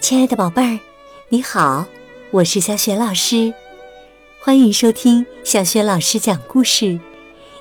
亲爱的宝贝儿，你好，我是小雪老师，欢迎收听小雪老师讲故事，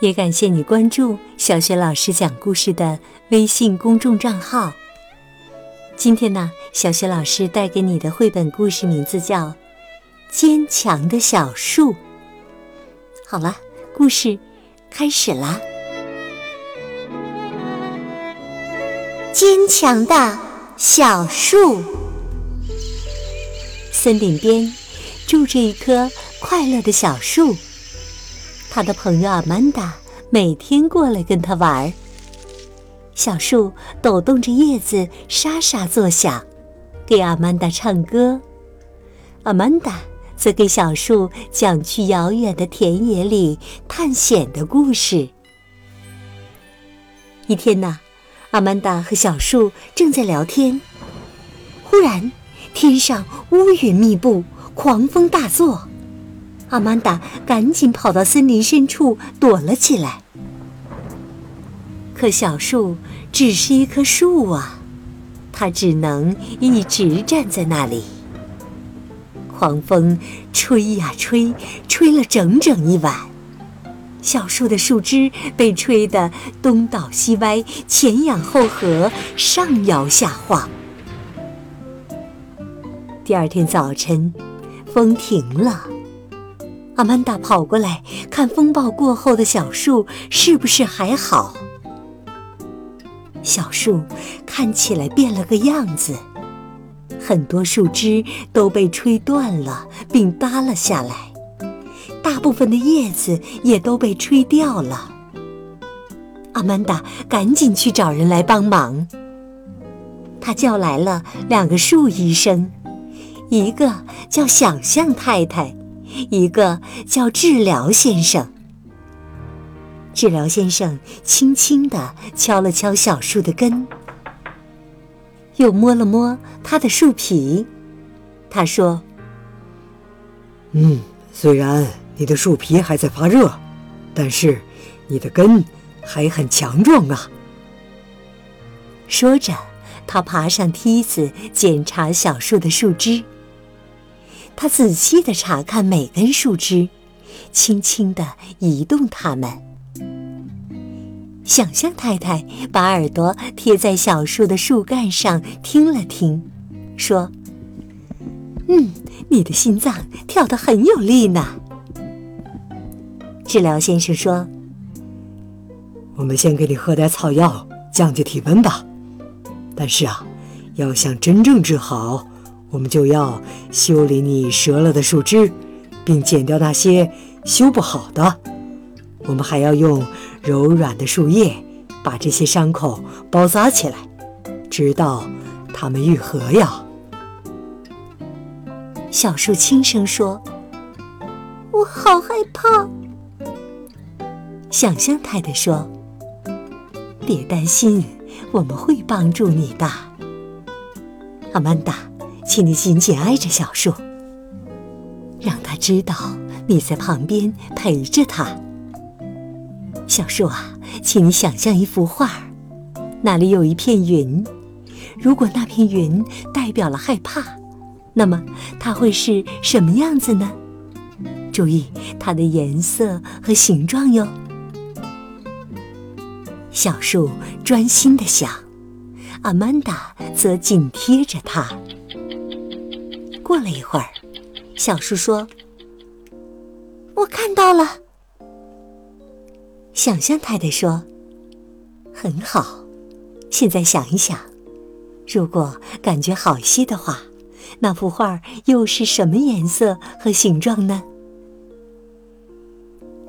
也感谢你关注小雪老师讲故事的微信公众账号。今天呢，小雪老师带给你的绘本故事名字叫《坚强的小树》。好了，故事开始啦！坚强的小树。森林边住着一棵快乐的小树，他的朋友阿曼达每天过来跟他玩。小树抖动着叶子，沙沙作响，给阿曼达唱歌。阿曼达则给小树讲去遥远的田野里探险的故事。一天呐，阿曼达和小树正在聊天，忽然。天上乌云密布，狂风大作。阿曼达赶紧跑到森林深处躲了起来。可小树只是一棵树啊，它只能一直站在那里。狂风吹呀吹，吹了整整一晚，小树的树枝被吹得东倒西歪，前仰后合，上摇下晃。第二天早晨，风停了。阿曼达跑过来看风暴过后的小树是不是还好。小树看起来变了个样子，很多树枝都被吹断了并耷了下来，大部分的叶子也都被吹掉了。阿曼达赶紧去找人来帮忙。他叫来了两个树医生。一个叫想象太太，一个叫治疗先生。治疗先生轻轻地敲了敲小树的根，又摸了摸它的树皮。他说：“嗯，虽然你的树皮还在发热，但是你的根还很强壮啊。”说着，他爬上梯子检查小树的树枝。他仔细地查看每根树枝，轻轻地移动它们。想象太太把耳朵贴在小树的树干上听了听，说：“嗯，你的心脏跳得很有力呢。”治疗先生说：“我们先给你喝点草药，降低体温吧。但是啊，要想真正治好。”我们就要修理你折了的树枝，并剪掉那些修不好的。我们还要用柔软的树叶把这些伤口包扎起来，直到它们愈合呀。小树轻声说：“我好害怕。”想象太太说：“别担心，我们会帮助你的。”阿曼达。请你紧紧挨着小树，让他知道你在旁边陪着他。小树啊，请你想象一幅画，那里有一片云。如果那片云代表了害怕，那么它会是什么样子呢？注意它的颜色和形状哟。小树专心地想，阿曼达则紧贴着它。过了一会儿，小树说：“我看到了。”想象太太说：“很好，现在想一想，如果感觉好些的话，那幅画又是什么颜色和形状呢？”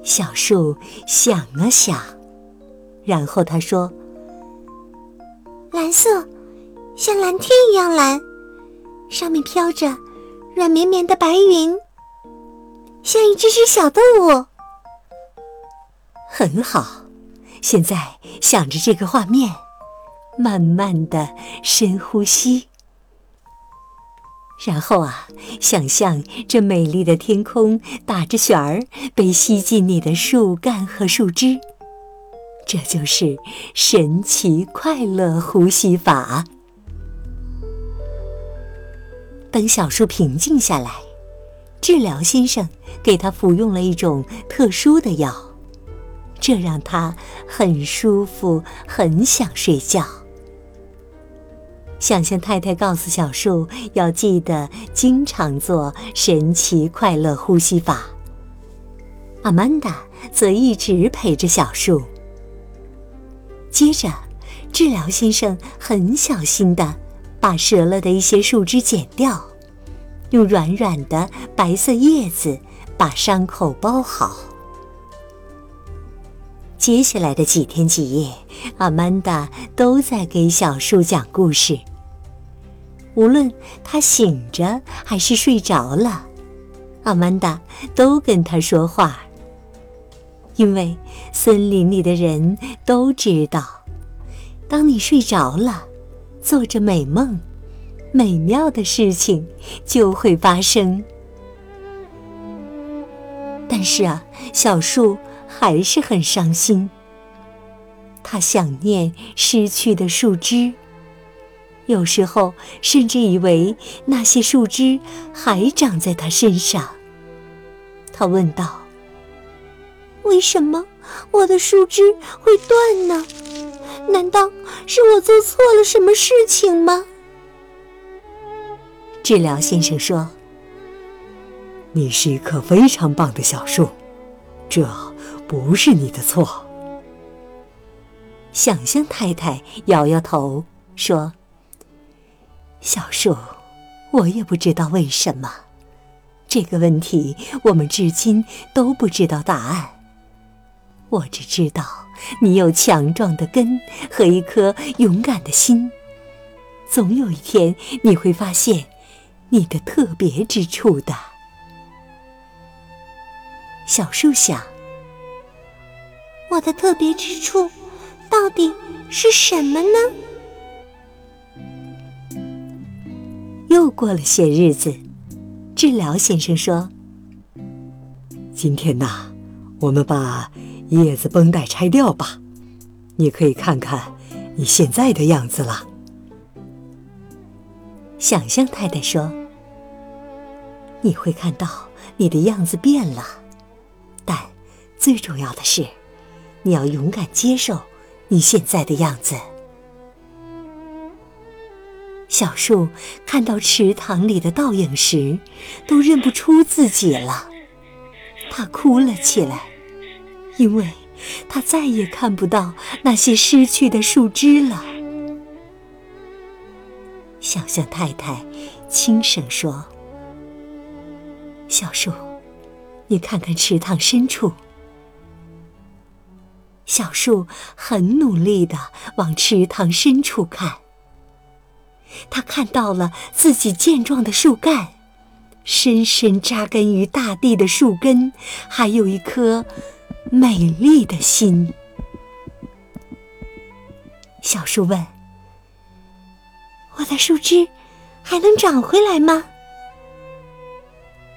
小树想了想，然后他说：“蓝色，像蓝天一样蓝，上面飘着。”软绵绵的白云，像一只只小动物。很好，现在想着这个画面，慢慢的深呼吸，然后啊，想象这美丽的天空打着旋儿，被吸进你的树干和树枝，这就是神奇快乐呼吸法。等小树平静下来，治疗先生给他服用了一种特殊的药，这让他很舒服，很想睡觉。想象太太告诉小树要记得经常做神奇快乐呼吸法。阿曼达则一直陪着小树。接着，治疗先生很小心的把折了的一些树枝剪掉，用软软的白色叶子把伤口包好。接下来的几天几夜，阿曼达都在给小树讲故事。无论他醒着还是睡着了，阿曼达都跟他说话。因为森林里的人都知道，当你睡着了，做着美梦，美妙的事情就会发生。但是啊，小树还是很伤心。他想念失去的树枝，有时候甚至以为那些树枝还长在他身上。他问道。为什么我的树枝会断呢？难道是我做错了什么事情吗？治疗先生说：“你是一棵非常棒的小树，这不是你的错。”想象太太摇摇头说：“小树，我也不知道为什么，这个问题我们至今都不知道答案。”我只知道你有强壮的根和一颗勇敢的心，总有一天你会发现你的特别之处的。小树想：我的特别之处到底是什么呢？又过了些日子，治疗先生说：“今天呐，我们把……”叶子绷带拆掉吧，你可以看看你现在的样子了。想象太太说：“你会看到你的样子变了，但最重要的是，你要勇敢接受你现在的样子。”小树看到池塘里的倒影时，都认不出自己了，他哭了起来。因为他再也看不到那些失去的树枝了。小象太太轻声说：“小树，你看看池塘深处。”小树很努力的往池塘深处看，他看到了自己健壮的树干，深深扎根于大地的树根，还有一颗。美丽的心，小树问：“我的树枝还能长回来吗？”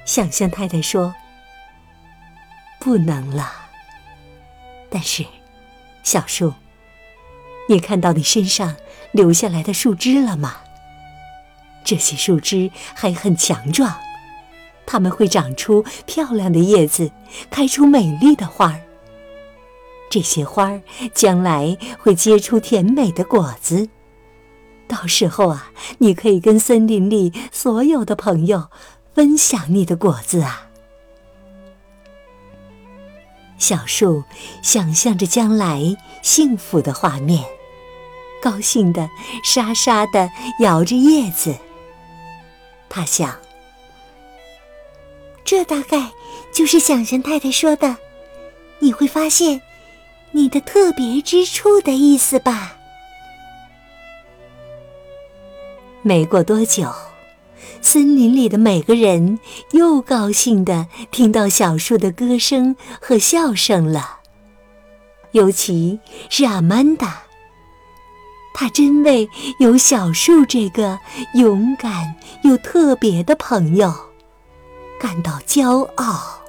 想象太太说：“不能了。”但是，小树，你看到你身上留下来的树枝了吗？这些树枝还很强壮。它们会长出漂亮的叶子，开出美丽的花儿。这些花儿将来会结出甜美的果子，到时候啊，你可以跟森林里所有的朋友分享你的果子啊。小树想象着将来幸福的画面，高兴的沙沙的摇着叶子。他想。这大概就是想象太太说的“你会发现你的特别之处”的意思吧？没过多久，森林里的每个人又高兴的听到小树的歌声和笑声了，尤其是阿曼达，他真为有小树这个勇敢又特别的朋友。感到骄傲。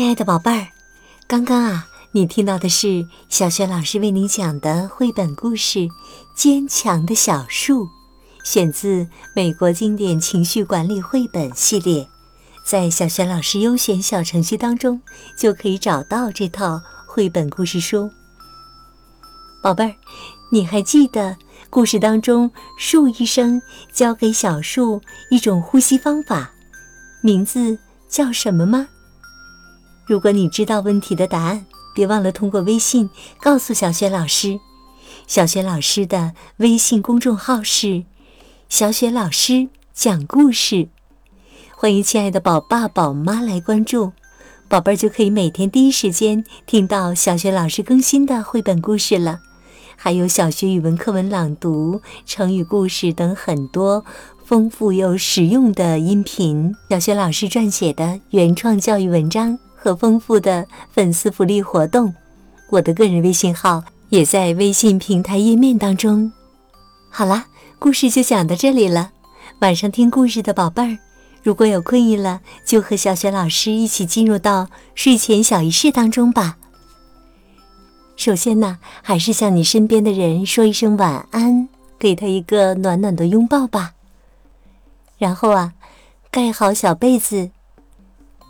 亲爱的宝贝儿，刚刚啊，你听到的是小雪老师为你讲的绘本故事《坚强的小树》，选自美国经典情绪管理绘本系列，在小雪老师优选小程序当中就可以找到这套绘本故事书。宝贝儿，你还记得故事当中树医生教给小树一种呼吸方法，名字叫什么吗？如果你知道问题的答案，别忘了通过微信告诉小雪老师。小雪老师的微信公众号是“小雪老师讲故事”，欢迎亲爱的宝爸宝妈来关注，宝贝儿就可以每天第一时间听到小雪老师更新的绘本故事了，还有小学语文课文朗读、成语故事等很多丰富又实用的音频，小雪老师撰写的原创教育文章。和丰富的粉丝福利活动，我的个人微信号也在微信平台页面当中。好啦，故事就讲到这里了。晚上听故事的宝贝儿，如果有困意了，就和小雪老师一起进入到睡前小仪式当中吧。首先呢，还是向你身边的人说一声晚安，给他一个暖暖的拥抱吧。然后啊，盖好小被子，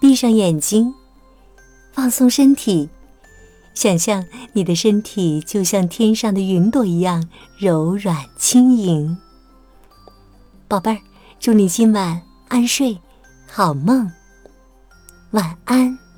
闭上眼睛。放松身体，想象你的身体就像天上的云朵一样柔软轻盈。宝贝儿，祝你今晚安睡，好梦，晚安。